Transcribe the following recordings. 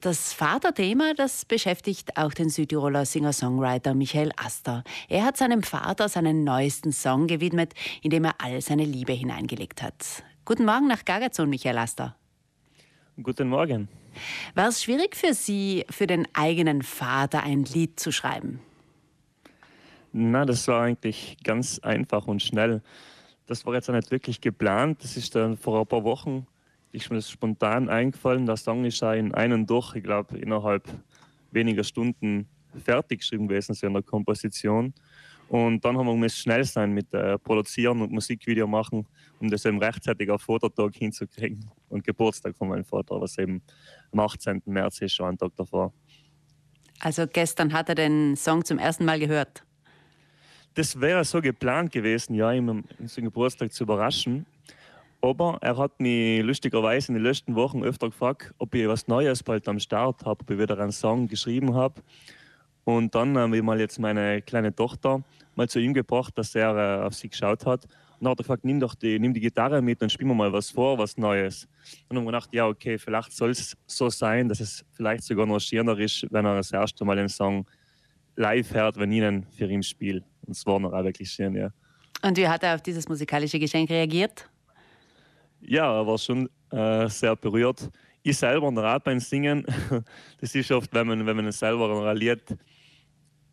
Das Vaterthema, das beschäftigt auch den Südtiroler Singer-Songwriter Michael Aster. Er hat seinem Vater seinen neuesten Song gewidmet, in dem er all seine Liebe hineingelegt hat. Guten Morgen nach Gagazon, Michael Aster. Guten Morgen. War es schwierig für Sie, für den eigenen Vater ein Lied zu schreiben? Na, das war eigentlich ganz einfach und schnell. Das war jetzt auch nicht wirklich geplant. Das ist dann vor ein paar Wochen ist mir das spontan eingefallen. Der Song ist ja in einen durch, ich glaube, innerhalb weniger Stunden fertig geschrieben gewesen, so in der Komposition. Und dann haben wir müssen schnell sein mit äh, Produzieren und Musikvideo machen, um das eben rechtzeitig auf Fototag hinzukriegen. Und Geburtstag von meinem Vater, was eben am 18. März ist, schon ein Tag davor. Also gestern hat er den Song zum ersten Mal gehört? Das wäre so geplant gewesen, ja, ihm zum Geburtstag zu überraschen. Aber er hat mich lustigerweise in den letzten Wochen öfter gefragt, ob ich was Neues bald am Start habe, ob ich wieder einen Song geschrieben habe. Und dann habe ich mal jetzt meine kleine Tochter mal zu ihm gebracht, dass er äh, auf sie geschaut hat. Und dann hat er gefragt, nimm doch die, nimm die Gitarre mit und spiel mir mal was vor, was Neues. Und dann haben wir gedacht, ja, okay, vielleicht soll es so sein, dass es vielleicht sogar noch schöner ist, wenn er das erste Mal den Song live hört, wenn ich ihn für ihn spiele. Und es war noch auch wirklich schön, ja. Und wie hat er auf dieses musikalische Geschenk reagiert? Ja, er war schon äh, sehr berührt. Ich selber gerade beim Singen, das ist oft, wenn man, wenn man selber ein Lied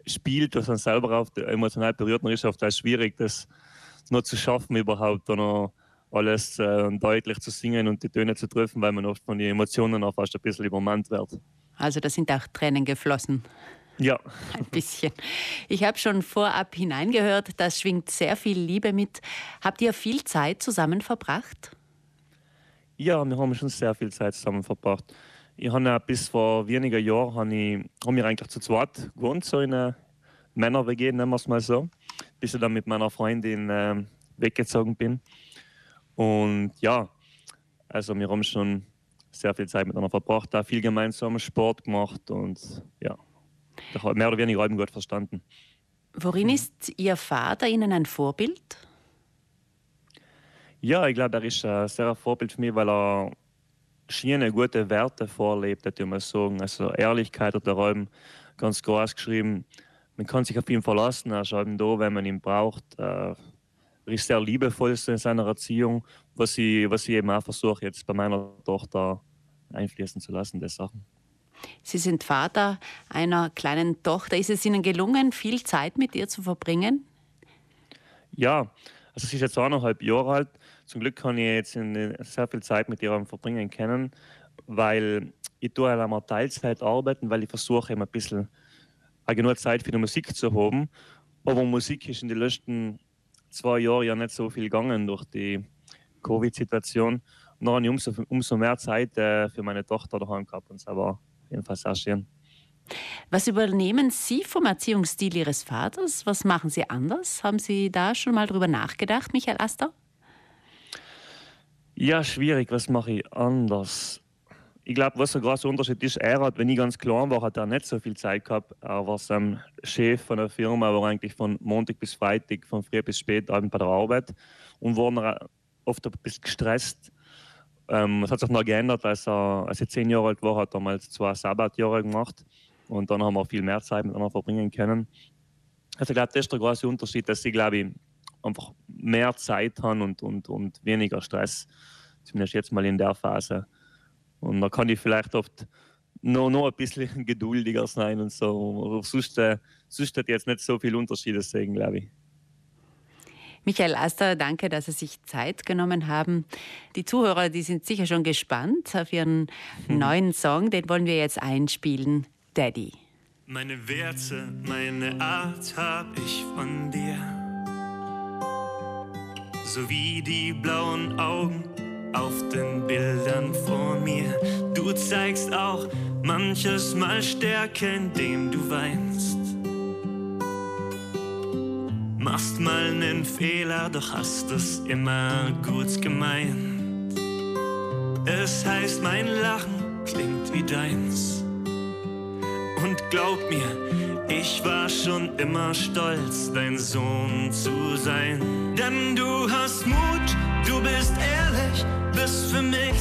spielt, das man selber auf emotional berührt, dann ist oft auch schwierig, das noch zu schaffen, überhaupt noch alles äh, deutlich zu singen und die Töne zu treffen, weil man oft von den Emotionen auch fast ein bisschen übermannt wird. Also da sind auch Tränen geflossen. Ja. Ein bisschen. Ich habe schon vorab hineingehört, da schwingt sehr viel Liebe mit. Habt ihr viel Zeit zusammen verbracht? Ja, wir haben schon sehr viel Zeit zusammen verbracht. Ich habe ja bis vor wenigen Jahren habe ich, wir eigentlich zu zweit gewohnt, so in einer Männer-WG, nennen wir es mal so, bis ich dann mit meiner Freundin äh, weggezogen bin. Und ja, also wir haben schon sehr viel Zeit miteinander verbracht, da viel gemeinsam Sport gemacht und ja, mehr oder weniger gut verstanden. Worin ist Ihr Vater Ihnen ein Vorbild? Ja, ich glaube, er ist ein sehr Vorbild für mich, weil er schöne, gute Werte vorlebt, würde ich mal sagen. Also Ehrlichkeit hat er eben ganz groß geschrieben. Man kann sich auf ihn verlassen, er ist eben da, wenn man ihn braucht. Er ist sehr liebevoll in seiner Erziehung, was ich, was ich eben auch versuche, jetzt bei meiner Tochter einfließen zu lassen, die Sachen. Sie sind Vater einer kleinen Tochter. Ist es Ihnen gelungen, viel Zeit mit ihr zu verbringen? Ja, also sie ist jetzt eineinhalb Jahre alt. Zum Glück kann ich jetzt sehr viel Zeit mit ihr verbringen können, weil ich tue halt einmal Teilzeit arbeiten, weil ich versuche immer ein bisschen genug Zeit für die Musik zu haben. Aber Musik ist in den letzten zwei Jahren ja nicht so viel gegangen durch die Covid-Situation. Und habe ich umso, umso mehr Zeit äh, für meine Tochter daheim gehabt und es war auf jeden Fall sehr schön. Was übernehmen Sie vom Erziehungsstil Ihres Vaters? Was machen Sie anders? Haben Sie da schon mal drüber nachgedacht, Michael Aster? Ja, schwierig. Was mache ich anders? Ich glaube, was ein großer Unterschied ist, er hat, wenn ich ganz klein war, hat er nicht so viel Zeit gehabt. Er war sein Chef von der Firma, war eigentlich von Montag bis Freitag, von früh bis spät bei der Arbeit und war oft ein bisschen gestresst. Ähm, es hat sich noch geändert, als er, als er zehn Jahre alt war, hat er mal zwei Sabbatjahre gemacht. Und dann haben wir viel mehr Zeit miteinander verbringen können. Also ich glaube, das ist der große Unterschied, dass ich glaube einfach mehr Zeit haben und, und, und weniger Stress. Zumindest jetzt mal in der Phase. Und da kann ich vielleicht oft noch, noch ein bisschen geduldiger sein und so. Aber sonst, äh, sonst hat jetzt nicht so viel Unterschiede sehen, glaube ich. Michael Aster, danke, dass Sie sich Zeit genommen haben. Die Zuhörer, die sind sicher schon gespannt auf Ihren hm. neuen Song. Den wollen wir jetzt einspielen. Daddy. Meine Werte, meine Art hab ich von dir. So wie die blauen Augen auf den Bildern vor mir. Du zeigst auch manches Mal Stärke, indem du weinst. Machst mal nen Fehler, doch hast es immer gut gemeint. Es heißt, mein Lachen klingt wie deins. Und glaub mir, ich war schon immer stolz, dein Sohn zu sein. Denn du hast Mut, du bist ehrlich, bist für mich